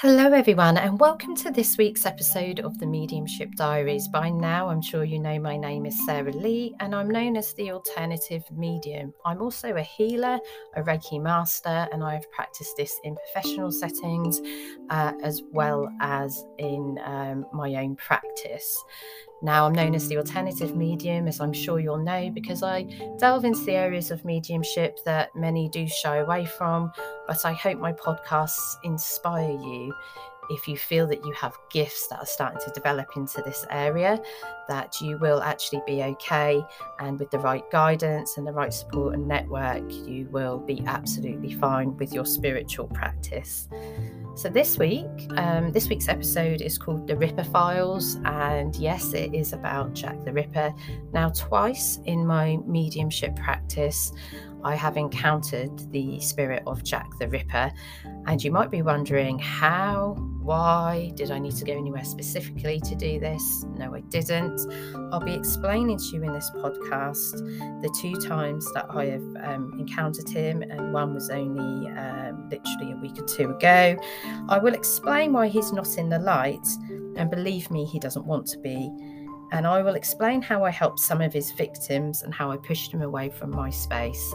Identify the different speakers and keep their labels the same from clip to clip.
Speaker 1: Hello, everyone, and welcome to this week's episode of the Mediumship Diaries. By now, I'm sure you know my name is Sarah Lee, and I'm known as the Alternative Medium. I'm also a healer, a Reiki master, and I've practiced this in professional settings uh, as well as in um, my own practice. Now, I'm known as the alternative medium, as I'm sure you'll know, because I delve into the areas of mediumship that many do shy away from. But I hope my podcasts inspire you if you feel that you have gifts that are starting to develop into this area, that you will actually be okay. And with the right guidance and the right support and network, you will be absolutely fine with your spiritual practice. So this week, um, this week's episode is called The Ripper Files, and yes, it is about Jack the Ripper. Now, twice in my mediumship practice, I have encountered the spirit of Jack the Ripper, and you might be wondering how, why, did I need to go anywhere specifically to do this? No, I didn't. I'll be explaining to you in this podcast the two times that I have um, encountered him, and one was only um, literally a week or two ago. I will explain why he's not in the light, and believe me, he doesn't want to be and I will explain how I helped some of his victims and how I pushed him away from my space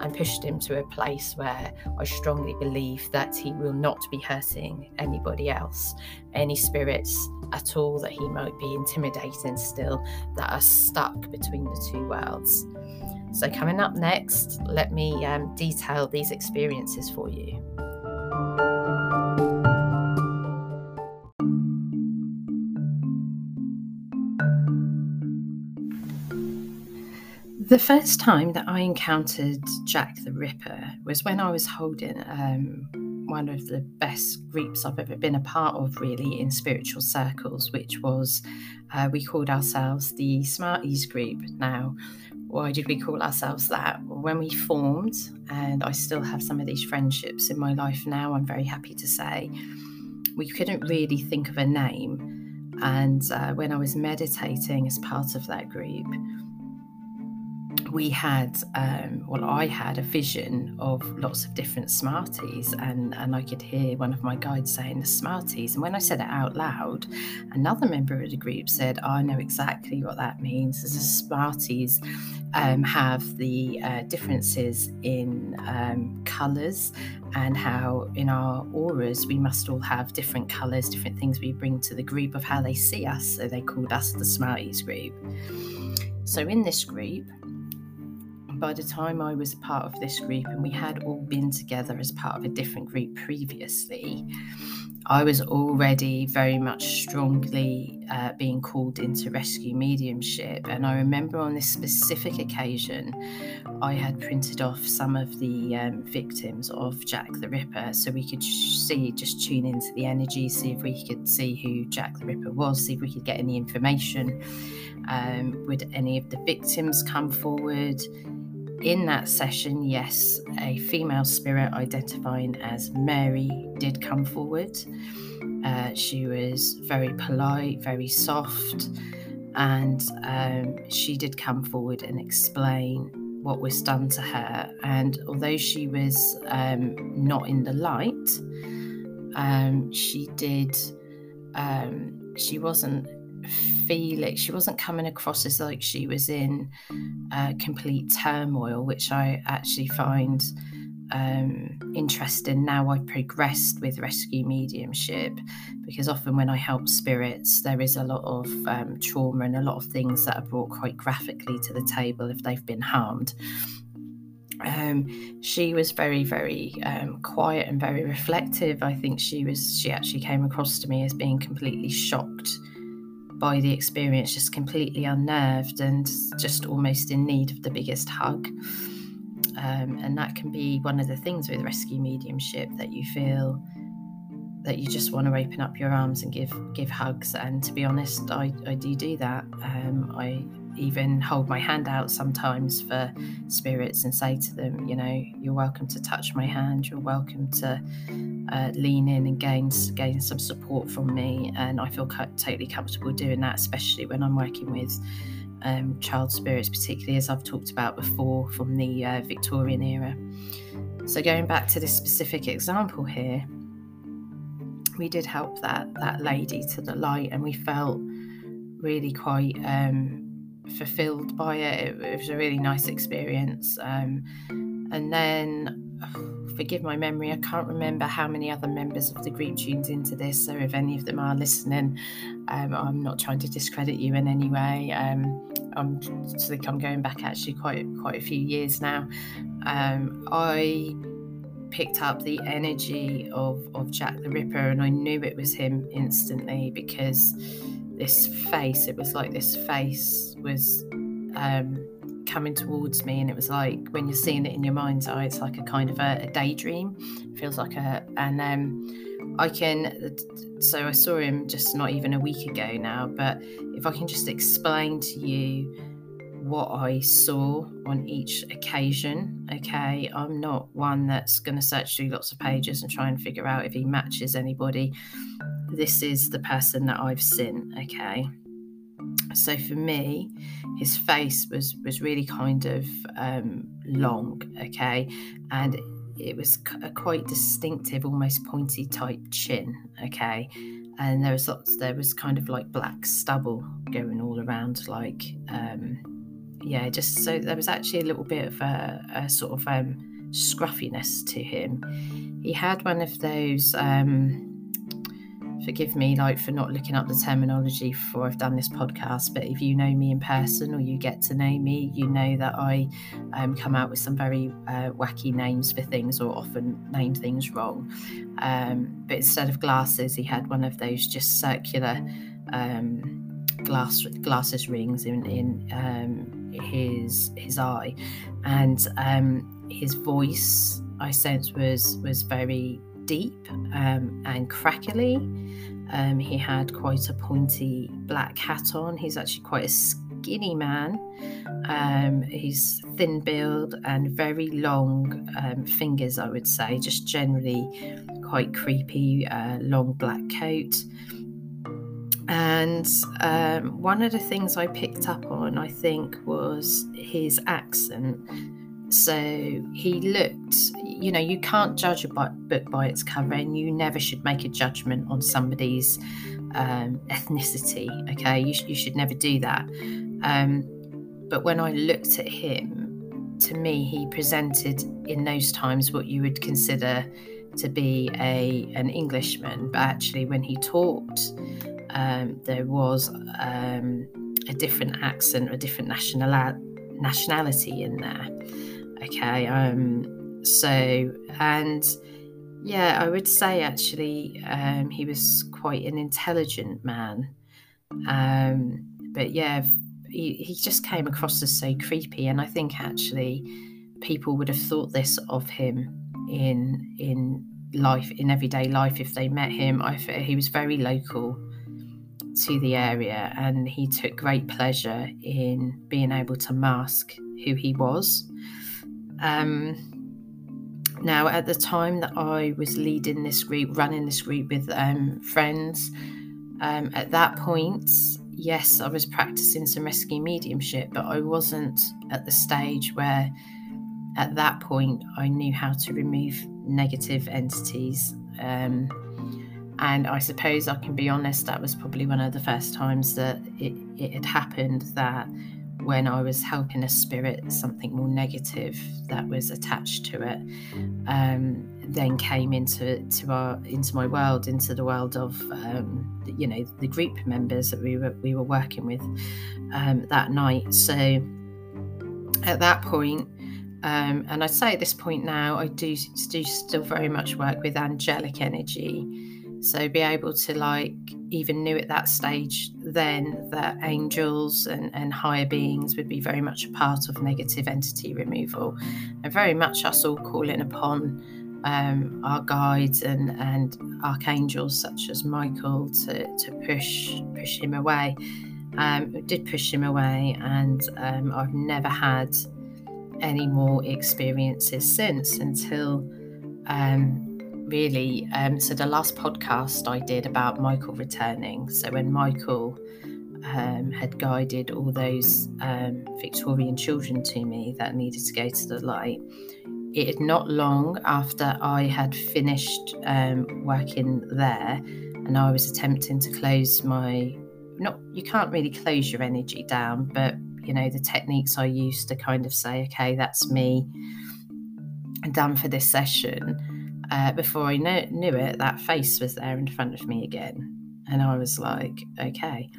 Speaker 1: and pushed him to a place where I strongly believe that he will not be hurting anybody else, any spirits at all that he might be intimidating still that are stuck between the two worlds. So, coming up next, let me um, detail these experiences for you. The first time that I encountered Jack the Ripper was when I was holding um, one of the best groups I've ever been a part of, really, in spiritual circles, which was uh, we called ourselves the Smarties Group. Now, why did we call ourselves that? When we formed, and I still have some of these friendships in my life now, I'm very happy to say, we couldn't really think of a name. And uh, when I was meditating as part of that group, we had, um, well, I had a vision of lots of different Smarties, and, and I could hear one of my guides saying the Smarties. And when I said it out loud, another member of the group said, I know exactly what that means. The Smarties um, have the uh, differences in um, colours and how in our auras we must all have different colours, different things we bring to the group of how they see us. So they called us the Smarties group. So in this group, by the time I was part of this group, and we had all been together as part of a different group previously, I was already very much strongly uh, being called into rescue mediumship. And I remember on this specific occasion, I had printed off some of the um, victims of Jack the Ripper so we could see, just tune into the energy, see if we could see who Jack the Ripper was, see if we could get any information. Um, would any of the victims come forward? In that session, yes, a female spirit identifying as Mary did come forward. Uh, she was very polite, very soft, and um, she did come forward and explain what was done to her. And although she was um, not in the light, um, she did, um, she wasn't feeling she wasn't coming across as like she was in uh, complete turmoil which i actually find um, interesting now i've progressed with rescue mediumship because often when i help spirits there is a lot of um, trauma and a lot of things that are brought quite graphically to the table if they've been harmed um, she was very, very um, quiet and very reflective. I think she was. She actually came across to me as being completely shocked by the experience, just completely unnerved and just almost in need of the biggest hug. Um, and that can be one of the things with rescue mediumship that you feel that you just want to open up your arms and give give hugs. And to be honest, I, I do do that. Um, I even hold my hand out sometimes for spirits and say to them, you know, you're welcome to touch my hand. You're welcome to uh, lean in and gain gain some support from me. And I feel totally comfortable doing that, especially when I'm working with um, child spirits, particularly as I've talked about before from the uh, Victorian era. So going back to this specific example here we did help that that lady to the light, and we felt really quite um, fulfilled by it. it. it. was a really nice experience. Um, and then, oh, forgive my memory, I can't remember how many other members of the group tuned into this. So if any of them are listening, um, I'm not trying to discredit you in any way. Um, I'm I think I'm going back actually quite quite a few years now. Um, I picked up the energy of of Jack the Ripper, and I knew it was him instantly because this face, it was like this face was um, coming towards me, and it was like when you're seeing it in your mind's eye, it's like a kind of a, a daydream. It feels like a, and um, I can. So I saw him just not even a week ago now, but if I can just explain to you what I saw on each occasion. Okay, I'm not one that's going to search through lots of pages and try and figure out if he matches anybody. This is the person that I've seen. Okay, so for me his face was was really kind of um, long okay? And it was a quite distinctive almost pointy type chin okay? And there was lots there was kind of like black stubble going all around like um, yeah just so there was actually a little bit of a, a sort of um, scruffiness to him. He had one of those um, forgive me like for not looking up the terminology before I've done this podcast but if you know me in person or you get to know me you know that I um, come out with some very uh, wacky names for things or often name things wrong. Um, but instead of glasses he had one of those just circular um, glass glasses rings in, in um, his his eye. And um, his voice I sense was was very deep um, and crackly. Um, he had quite a pointy black hat on. He's actually quite a skinny man. Um, he's thin build and very long um, fingers, I would say, just generally quite creepy, uh, long black coat. And um, one of the things I picked up on, I think, was his accent so he looked, you know, you can't judge a book by its cover, and you never should make a judgment on somebody's um, ethnicity. Okay, you, you, should never do that. Um, but when I looked at him, to me, he presented in those times what you would consider to be a an Englishman, but actually, when he talked, um, there was um, a different accent, a different national nationality in there. Okay. Um, so, and yeah, I would say actually um, he was quite an intelligent man. Um, but yeah, he, he just came across as so creepy. And I think actually people would have thought this of him in in life in everyday life if they met him. I he was very local to the area and he took great pleasure in being able to mask who he was. Um, now, at the time that I was leading this group, running this group with um, friends, um, at that point, yes, I was practicing some rescue mediumship, but I wasn't at the stage where, at that point, I knew how to remove negative entities. Um, and I suppose I can be honest, that was probably one of the first times that it, it had happened that when I was helping a spirit, something more negative that was attached to it, um, then came into to our into my world, into the world of um, you know the group members that we were we were working with um, that night. So at that point, um, and I'd say at this point now, I do do still very much work with angelic energy. So be able to like even knew at that stage then that angels and, and higher beings would be very much a part of negative entity removal and very much us all calling upon um, our guides and, and archangels such as Michael to, to push push him away. Um, did push him away, and um, I've never had any more experiences since until um, really. Um, so the last podcast I did about Michael returning. So when Michael um, had guided all those um, Victorian children to me that needed to go to the light, it had not long after I had finished um, working there, and I was attempting to close my not you can't really close your energy down, but you know the techniques I used to kind of say, okay, that's me done for this session. Uh, before I knew, knew it, that face was there in front of me again, and I was like, okay,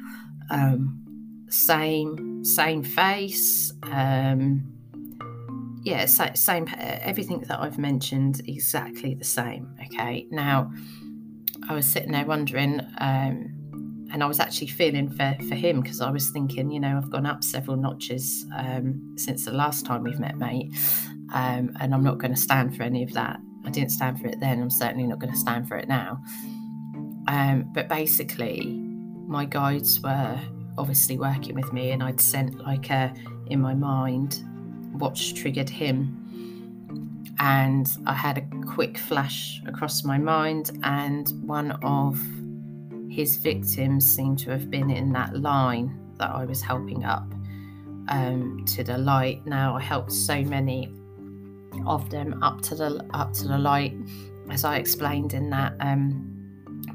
Speaker 1: um, same same face. Um, yeah, same, everything that I've mentioned, exactly the same. Okay, now I was sitting there wondering, um, and I was actually feeling for, for him because I was thinking, you know, I've gone up several notches um, since the last time we've met, mate, um, and I'm not going to stand for any of that. I didn't stand for it then, I'm certainly not going to stand for it now. Um, but basically, my guides were obviously working with me, and I'd sent like a in my mind what's triggered him. And I had a quick flash across my mind, and one of his victims seemed to have been in that line that I was helping up um, to the light. Now I helped so many of them up to the up to the light, as I explained in that um,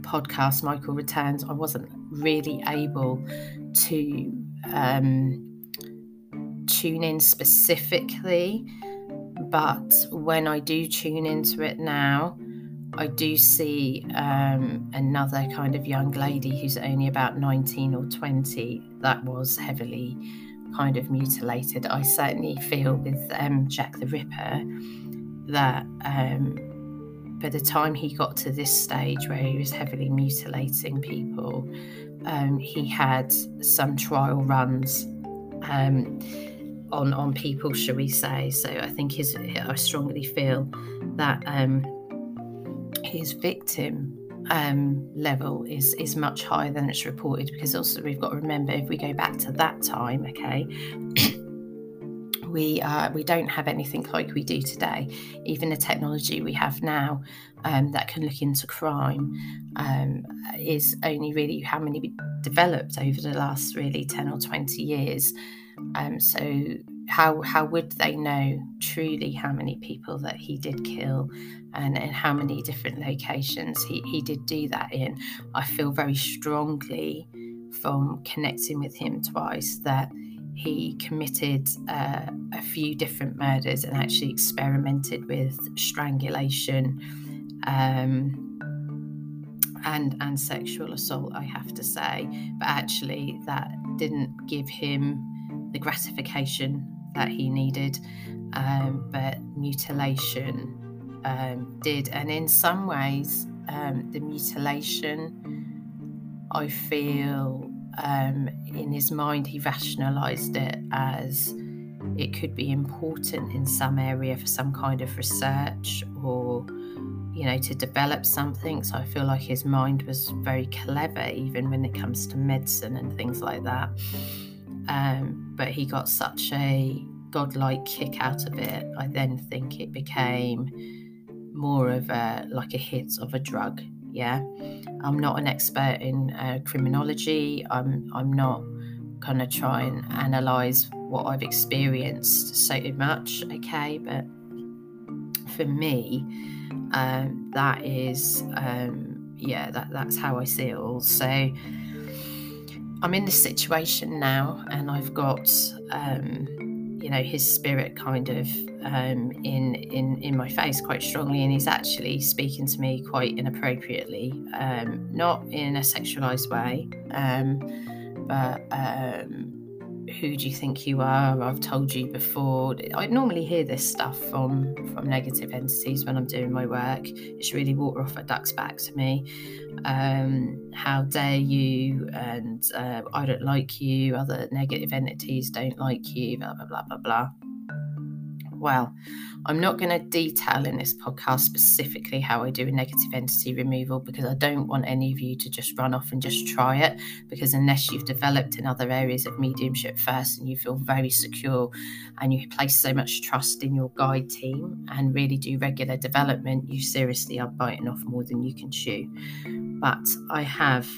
Speaker 1: podcast. Michael returns. I wasn't really able to um, tune in specifically, but when I do tune into it now, I do see um, another kind of young lady who's only about 19 or 20 that was heavily kind of mutilated. I certainly feel with um, Jack the Ripper that um, by the time he got to this stage where he was heavily mutilating people, um, he had some trial runs um, on on people, shall we say? So I think his I strongly feel that um, his victim um, level is is much higher than it's reported because also we've got to remember if we go back to that time, okay. we uh, we don't have anything like we do today. Even the technology we have now um, that can look into crime um, is only really how many developed over the last really ten or twenty years. Um, so how how would they know truly how many people that he did kill and, and how many different locations he, he did do that in? I feel very strongly from connecting with him twice that he committed uh, a few different murders and actually experimented with strangulation um, and and sexual assault. I have to say, but actually that didn't give him the gratification that he needed, um, but mutilation um, did. And in some ways, um, the mutilation, I feel um, in his mind, he rationalized it as it could be important in some area for some kind of research or you know to develop something so i feel like his mind was very clever even when it comes to medicine and things like that um, but he got such a godlike kick out of it. I then think it became more of a like a hit of a drug. Yeah, I'm not an expert in uh, criminology. I'm I'm not gonna try and analyze what I've experienced so much. Okay, but for me, um, that is um, yeah that that's how I see it all. So I'm in this situation now, and I've got, um, you know, his spirit kind of um, in in in my face quite strongly, and he's actually speaking to me quite inappropriately, um, not in a sexualized way, um, but um, who do you think you are? I've told you before. I normally hear this stuff from from negative entities when I'm doing my work. It's really water off a duck's back to me. Um, how dare you? And uh, I don't like you. Other negative entities don't like you. Blah blah blah blah blah. Well, I'm not going to detail in this podcast specifically how I do a negative entity removal because I don't want any of you to just run off and just try it. Because unless you've developed in other areas of mediumship first and you feel very secure and you place so much trust in your guide team and really do regular development, you seriously are biting off more than you can chew. But I have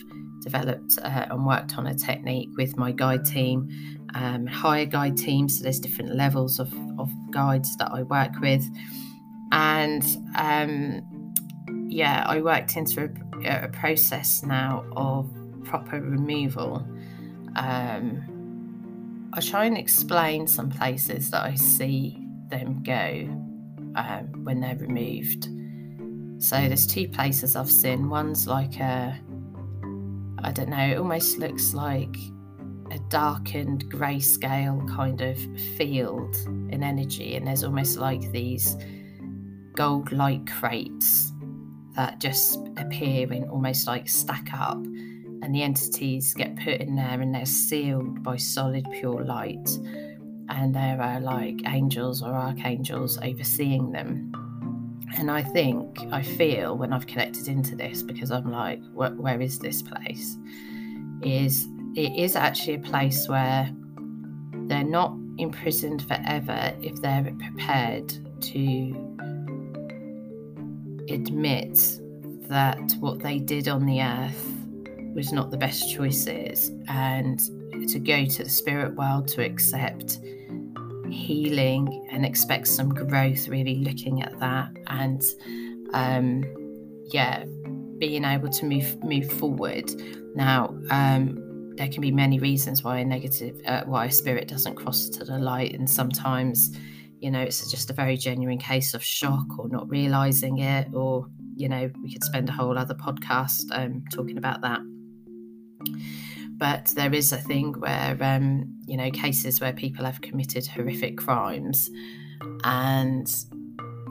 Speaker 1: developed uh, and worked on a technique with my guide team um, higher guide teams. So there's different levels of, of guides that I work with. and um, yeah, I worked into a, a, process now of proper removal. Um, I try and explain some places that I see them go um, when they're removed. So there's two places I've seen. One's like a, I don't know, it almost looks like a darkened grayscale kind of field in energy, and there's almost like these gold light crates that just appear and almost like stack up and the entities get put in there and they're sealed by solid pure light and there are like angels or archangels overseeing them. And i think i feel when i've connected into this because i'm like where is this place? is it is actually a place where they're not imprisoned forever if they're prepared to admit that what they did on the earth was not the best choices and to go to the spirit world to accept healing and expect some growth really looking at that and um yeah being able to move move forward. Now um there can be many reasons why a negative uh, why a spirit doesn't cross to the light and sometimes you know it's just a very genuine case of shock or not realizing it or you know we could spend a whole other podcast um, talking about that. But there is a thing where um, you know cases where people have committed horrific crimes and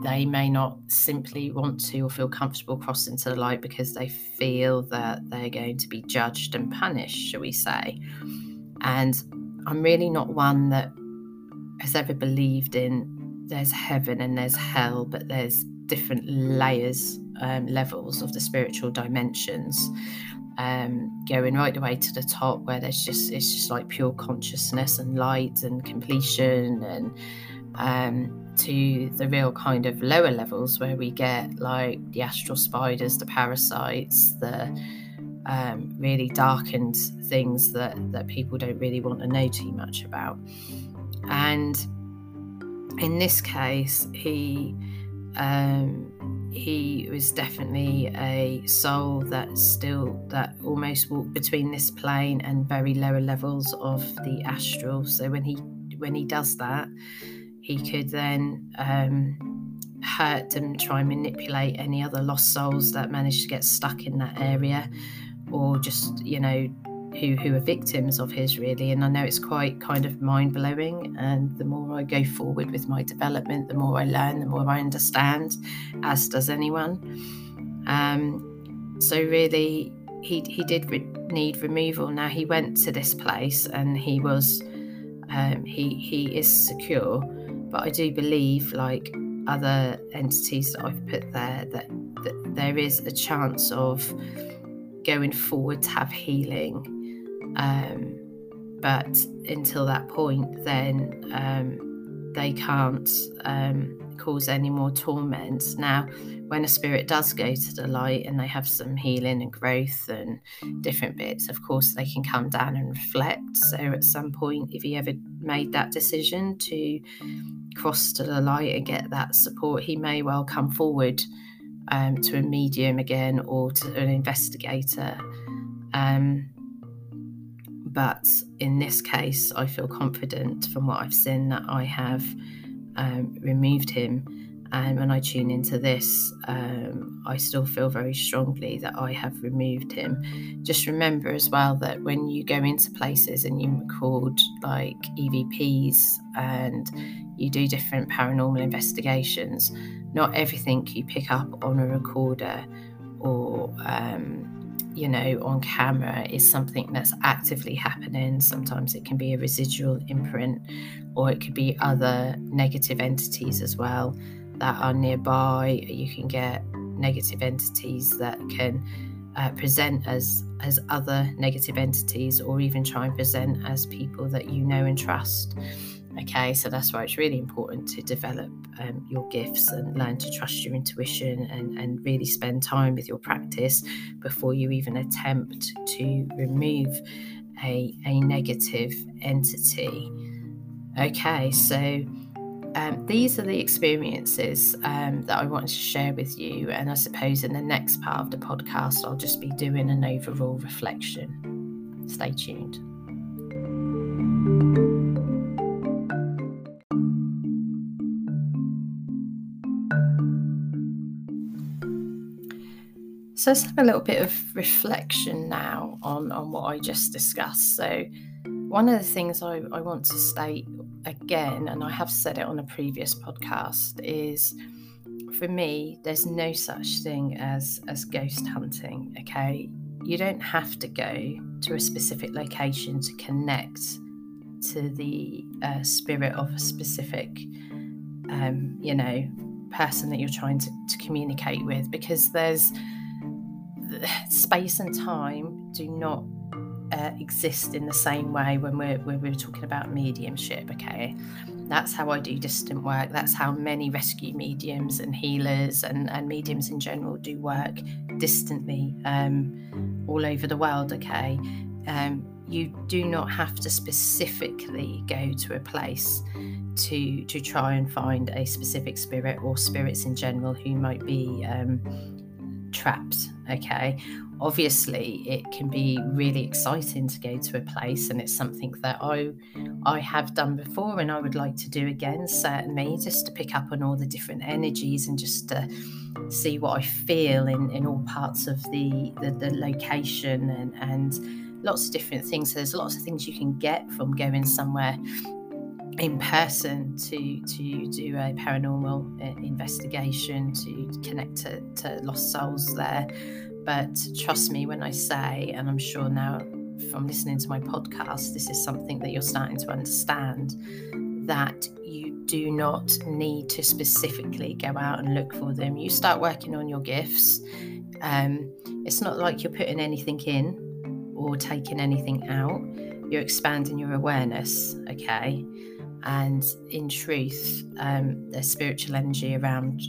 Speaker 1: they may not simply want to or feel comfortable crossing to the light because they feel that they're going to be judged and punished shall we say and i'm really not one that has ever believed in there's heaven and there's hell, but there's different layers, um, levels of the spiritual dimensions. Um, going right the way to the top where there's just it's just like pure consciousness and light and completion and um, to the real kind of lower levels where we get like the astral spiders, the parasites, the um, really darkened things that that people don't really want to know too much about. And in this case, he um, he was definitely a soul that still that almost walked between this plane and very lower levels of the astral. So when he when he does that, he could then um, hurt and try and manipulate any other lost souls that managed to get stuck in that area, or just you know who who are victims of his really. And i know it's quite kind of mind-blowing and the more i go forward with my development the more i learn the more i understand as does anyone. Um, so really he he did re- need removal. Now he went to this place and he was um, he he is secure but i do believe like other entities that i've put there that, that there is a chance of going forward to have healing um, but until that point, then um, they can't um, cause any more torment. Now, when a spirit does go to the light and they have some healing and growth and different bits, of course, they can come down and reflect. So, at some point, if you ever made that decision to cross to the light and get that support, he may well come forward um, to a medium again or to an investigator. Um, but in this case, I feel confident from what I've seen that I have um, removed him. And when I tune into this, um, I still feel very strongly that I have removed him. Just remember as well that when you go into places and you record like EVPs and you do different paranormal investigations, not everything you pick up on a recorder or um, you know, on camera is something that's actively happening. Sometimes it can be a residual imprint, or it could be other negative entities as well that are nearby. You can get negative entities that can uh, present as as other negative entities, or even try and present as people that you know and trust. Okay, so that's why it's really important to develop um, your gifts and learn to trust your intuition and, and really spend time with your practice before you even attempt to remove a, a negative entity. Okay, so um, these are the experiences um, that I wanted to share with you. And I suppose in the next part of the podcast, I'll just be doing an overall reflection. Stay tuned. So let's have a little bit of reflection now on, on what I just discussed. So, one of the things I, I want to state again, and I have said it on a previous podcast, is for me, there's no such thing as, as ghost hunting, okay? You don't have to go to a specific location to connect to the uh, spirit of a specific, um, you know, person that you're trying to, to communicate with because there's space and time do not uh, exist in the same way when we're, when we're talking about mediumship okay? That's how i do distant work. That's how many rescue mediums and healers and, and mediums in general do work distantly um, all over the world okay? Um, you do not have to specifically go to a place to to try and find a specific spirit or spirits in general who might be um, trapped okay? Obviously it can be really exciting to go to a place and it's something that i i have done before and i would like to do again certainly just to pick up on all the different energies and just to see what i feel in in all parts of the the, the location and and lots of different things. So there's lots of things you can get from going somewhere in person to to do a paranormal uh, investigation to connect to, to lost souls there. But trust me when i say and i'm sure now from listening to my podcast this is something that you're starting to understand that you do not need to specifically go out and look for them. You start working on your gifts. Um, it's not like you're putting anything in or taking anything out. You're expanding your awareness okay and in truth, um, there's spiritual energy around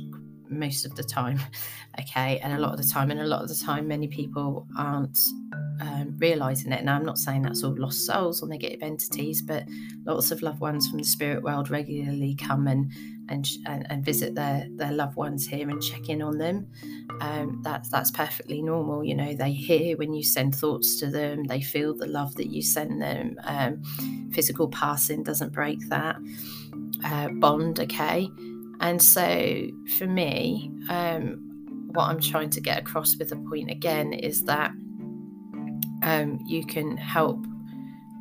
Speaker 1: most of the time. Okay, and a lot of the time, and a lot of the time, many people aren't um, realizing it. Now, I'm not saying that's all lost souls or negative entities, but lots of loved ones from the spirit world regularly come and and and, and visit their their loved ones here and check in on them. Um, that's that's perfectly normal. You know, they hear when you send thoughts to them. They feel the love that you send them. Um, physical passing doesn't break that uh, bond. Okay, and so for me, um, what I'm trying to get across with the point again is that um, you can help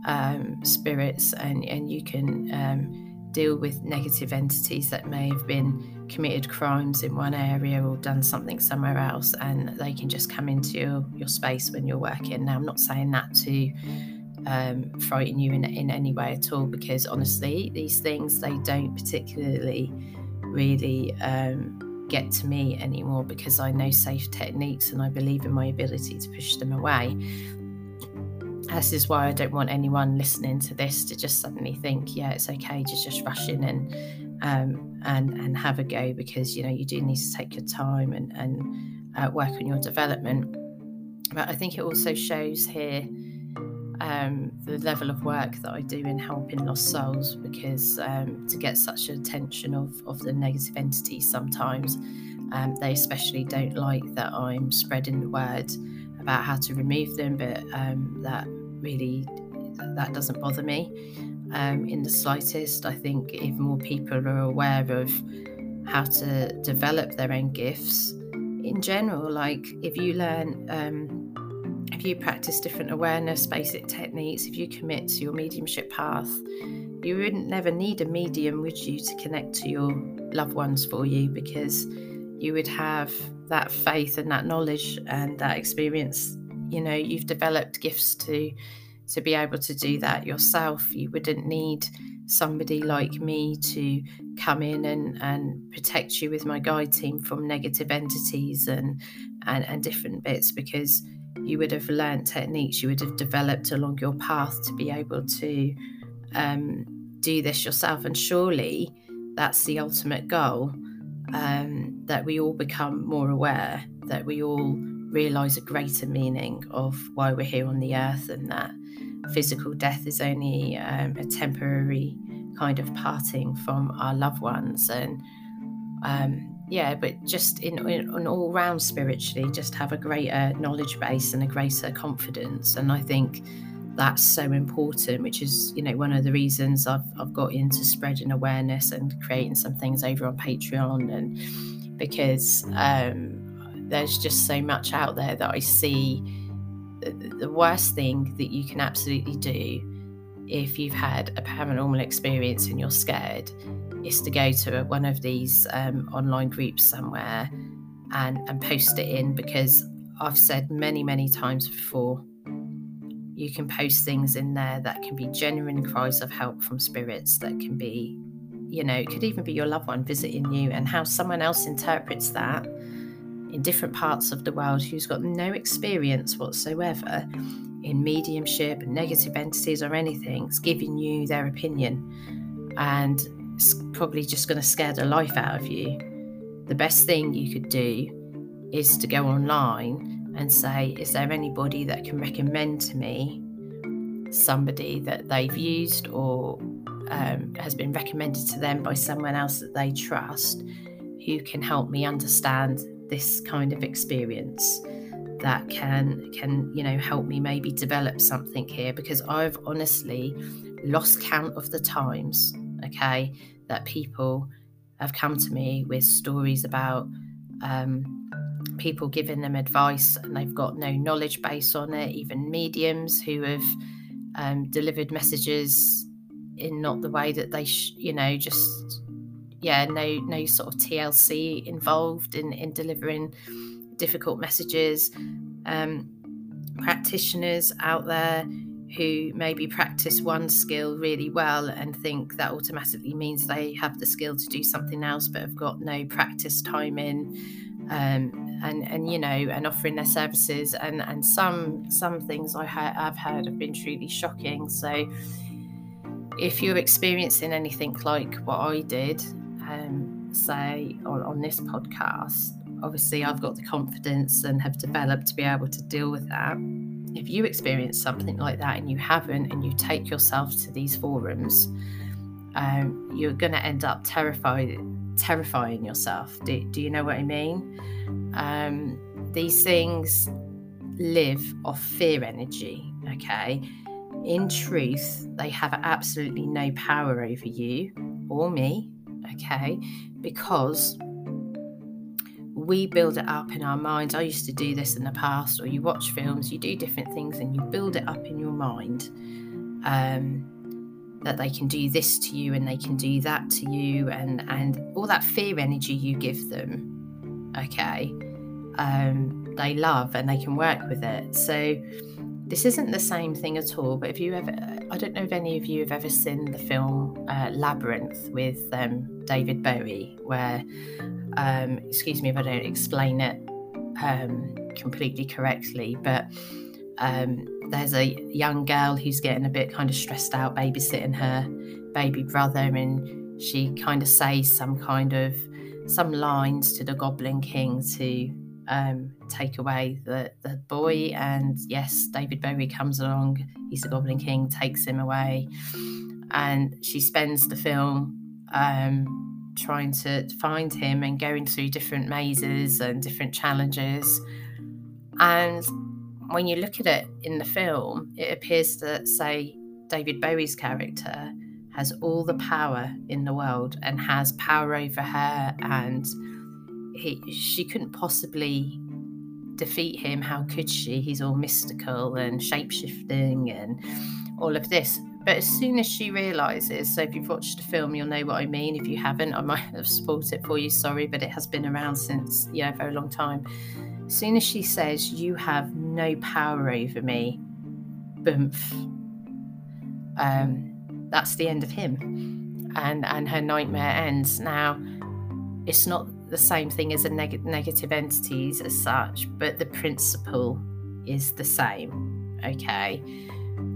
Speaker 1: um, spirits and, and you can um, deal with negative entities that may have been committed crimes in one area or done something somewhere else and they can just come into your, your space when you're working. Now, I'm not saying that to um, frighten you in, in any way at all because honestly, these things they don't particularly really um, get to me anymore because I know safe techniques and I believe in my ability to push them away. This is why I don't want anyone listening to this to just suddenly think, yeah, it's okay to just rush in and um, and and have a go because you know you do need to take your time and and uh, work on your development. But I think it also shows here um, the level of work that I do in helping lost souls because um, to get such attention of of the negative entities sometimes um, they especially don't like that I'm spreading the word about how to remove them, but um, that really that doesn't bother me um, in the slightest. I think if more people are aware of how to develop their own gifts in general, like if you learn, um, if you practice different awareness, basic techniques, if you commit to your mediumship path, you wouldn't never need a medium, would you, to connect to your loved ones for you because you would have that faith and that knowledge and that experience. You know, you've developed gifts to to be able to do that yourself. You wouldn't need somebody like me to come in and, and protect you with my guide team from negative entities and, and, and different bits because you would have learned techniques, you would have developed along your path to be able to um, do this yourself. And surely that's the ultimate goal um, that we all become more aware, that we all realize a greater meaning of why we're here on the earth and that physical death is only um, a temporary kind of parting from our loved ones and um, yeah, but just in, in, in all round spiritually, just have a greater knowledge base and a greater confidence. And I think that's so important, which is, you know, one of the reasons I've, I've got into spreading awareness and creating some things over on Patreon. And because um, there's just so much out there that I see the, worst thing that you can absolutely do if you've had a paranormal experience and you're scared is to go to one of these um, online groups somewhere and, and post it in because I've said many, many times before you can post things in there that can be genuine cries of help from spirits, that can be, you know, it could even be your loved one visiting you, and how someone else interprets that in different parts of the world who's got no experience whatsoever in mediumship and negative entities or anything, is giving you their opinion. And it's probably just going to scare the life out of you. The best thing you could do is to go online and say, Is there anybody that can recommend to me somebody that they've used or um, has been recommended to them by someone else that they trust who can help me understand this kind of experience? that can can you know help me maybe develop something here because I've honestly lost count of the times okay, that people have come to me with stories about um, people giving them advice and they've got no knowledge base on it, even mediums who have um, delivered messages in not the way that they, sh- you know, just yeah, no no sort of TLC involved in in delivering difficult messages. Um, practitioners out there who maybe practice one skill really well and think that automatically means they have the skill to do something else but have got no practice time in um, and and you know and offering their services and and some some things I ha- I've heard have been truly shocking so if you're experiencing anything like what I did um, say on, on this podcast obviously I've got the confidence and have developed to be able to deal with that if you experience something like that and you haven't, and you take yourself to these forums, um, you're going to end up terrified, terrifying yourself. Do, do you know what I mean? Um, these things live off fear energy. Okay. In truth, they have absolutely no power over you or me. Okay. Because we build it up in our minds. I used to do this in the past, or you watch films, you do different things, and you build it up in your mind um, that they can do this to you and they can do that to you, and and all that fear energy you give them, okay, um, they love and they can work with it. So this isn't the same thing at all. But if you ever, I don't know if any of you have ever seen the film uh, Labyrinth with um, David Bowie, where um, excuse me if I don't explain it um, completely correctly, but um, there's a young girl who's getting a bit kind of stressed out babysitting her baby brother, and she kind of says some kind of some lines to the Goblin King to um, take away the, the boy. And yes, David Bowie comes along, he's the Goblin King, takes him away. And she spends the film um, trying to find him and going through different mazes and different challenges. And when you look at it in the film, it appears that, say, David Bowie's character has all the power in the world and has power over her, and he, she couldn't possibly defeat him. How could she? He's all mystical and shapeshifting and all of this. But as soon as she realizes, so if you've watched the film, you'll know what I mean. If you haven't, I might have spoiled it for you. Sorry, but it has been around since yeah, a very long time. As soon as she says, "You have no power over me," boom, um, that's the end of him, and and her nightmare ends. Now, it's not the same thing as a neg- negative entities as such, but the principle is the same. Okay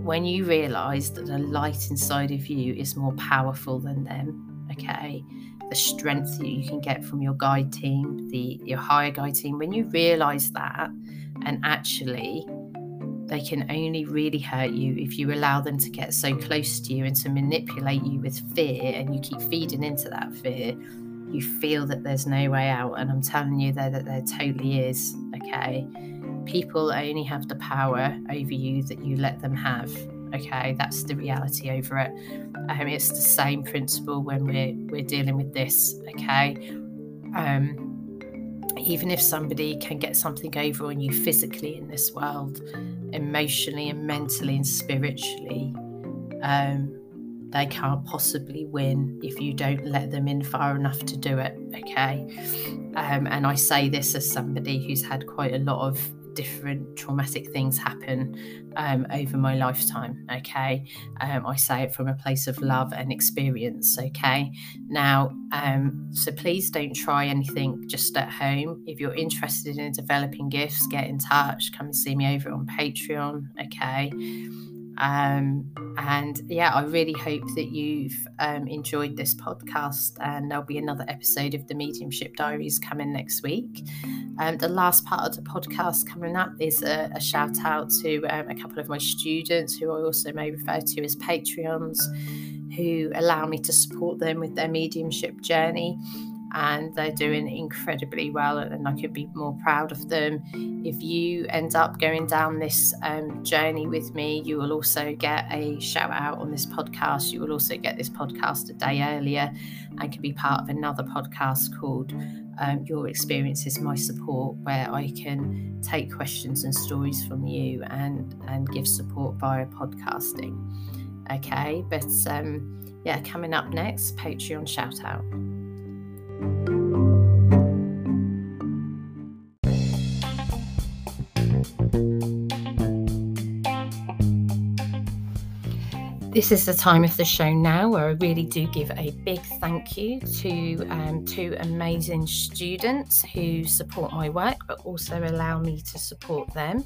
Speaker 1: when you realize that the light inside of you is more powerful than them, okay, the strength that you can get from your guide team, the your higher guide team, when you realize that and actually they can only really hurt you if you allow them to get so close to you and to manipulate you with fear and you keep feeding into that fear you feel that there's no way out and i'm telling you there that there totally is okay people only have the power over you that you let them have okay? That's the reality over it. Um, it's the same principle when we're we're dealing with this okay? Um, even if somebody can get something over on you physically in this world emotionally and mentally and spiritually um, they can't possibly win if you don't let them in far enough to do it okay? Um, and i say this as somebody who's had quite a lot of different traumatic things happen um, over my lifetime. Okay, um, I say it from a place of love and experience. Okay, now, um, so please don't try anything just at home. If you're interested in developing gifts, get in touch. Come and see me over on Patreon. Okay. Um, and yeah, I really hope that you've um, enjoyed this podcast, and there'll be another episode of the Mediumship Diaries coming next week. Um, the last part of the podcast coming up is a, a shout out to um, a couple of my students who I also may refer to as Patreons, who allow me to support them with their mediumship journey and they're doing incredibly well and I could be more proud of them. If you end up going down this um, journey with me, you will also get a shout out on this podcast. You will also get this podcast a day earlier and can be part of another podcast called um, Your Experience is My Support, where I can take questions and stories from you and, and give support via podcasting. Okay, but um, yeah, coming up next, Patreon shout out. Thank you. This is the time of the show now where I really do give a big thank you to um, two amazing students who support my work but also allow me to support them.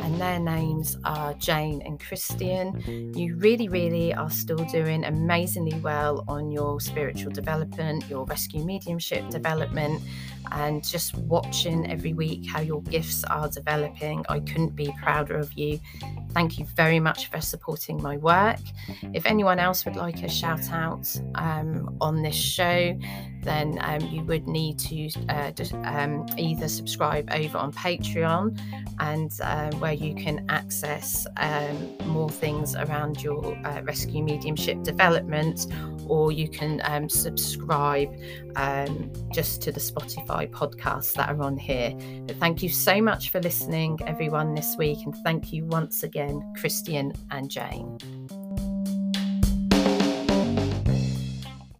Speaker 1: And their names are Jane and Christian. You really, really are still doing amazingly well on your spiritual development, your rescue mediumship development, and just watching every week how your gifts are developing. I couldn't be prouder of you. Thank you very much for supporting my work. If anyone else would like a shout out um, on this show, then um, you would need to uh, um, either subscribe over on Patreon and uh, where you can access um, more things around your uh, rescue mediumship development, or you can um, subscribe um, just to the Spotify podcasts that are on here. But thank you so much for listening, everyone, this week, and thank you once again, Christian and Jane.